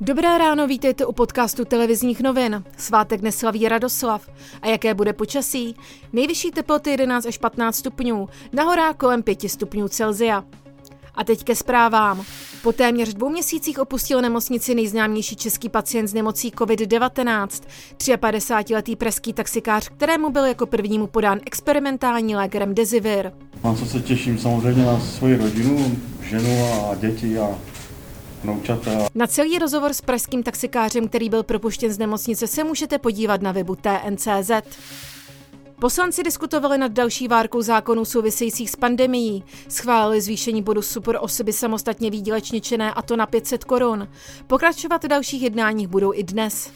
Dobré ráno, vítejte u podcastu televizních novin. Svátek neslaví Radoslav. A jaké bude počasí? Nejvyšší teploty 11 až 15 stupňů, na horách kolem 5 stupňů Celzia. A teď ke zprávám. Po téměř dvou měsících opustil nemocnici nejznámější český pacient s nemocí COVID-19, 53-letý pražský taxikář, kterému byl jako prvnímu podán experimentální lék Remdesivir. Na co se těším samozřejmě na svoji rodinu, ženu a děti a vnoučata. Na celý rozhovor s pražským taxikářem, který byl propuštěn z nemocnice, se můžete podívat na webu TNCZ. Poslanci diskutovali nad další várkou zákonů souvisejících s pandemií. Schválili zvýšení bodu super osoby samostatně výdělečně činné a to na 500 korun. Pokračovat v dalších jednáních budou i dnes.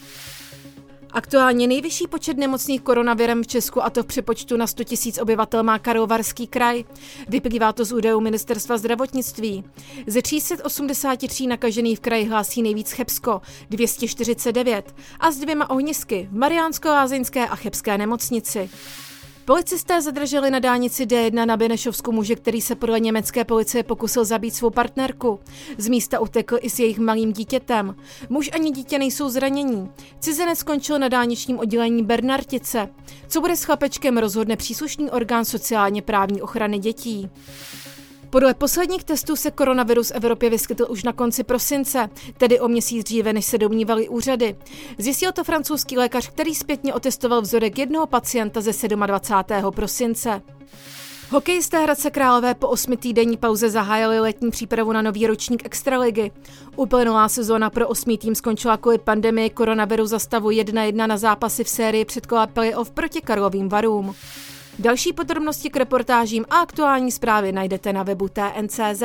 Aktuálně nejvyšší počet nemocných koronavirem v Česku, a to v přepočtu na 100 000 obyvatel, má Karlovarský kraj. Vyplývá to z údajů ministerstva zdravotnictví. Ze 383 nakažených v kraji hlásí nejvíc Chebsko, 249, a s dvěma ohnisky v Mariánsko-Lázeňské a Chebské nemocnici. Policisté zadrželi na dálnici D1 na Benešovsku muže, který se podle německé policie pokusil zabít svou partnerku. Z místa utekl i s jejich malým dítětem. Muž ani dítě nejsou zranění. Cizinec skončil na dálničním oddělení Bernartice. Co bude s chlapečkem, rozhodne příslušný orgán sociálně právní ochrany dětí. Podle posledních testů se koronavirus v Evropě vyskytl už na konci prosince, tedy o měsíc dříve, než se domnívali úřady. Zjistil to francouzský lékař, který zpětně otestoval vzorek jednoho pacienta ze 27. prosince. Hokejisté Hradce Králové po osmi týdenní pauze zahájili letní přípravu na nový ročník Extraligy. Uplynulá sezóna pro osmý tým skončila kvůli pandemii koronaviru za stavu 1-1 na zápasy v sérii předkola playoff proti Karlovým varům. Další podrobnosti k reportážím a aktuální zprávy najdete na webu TNCZ.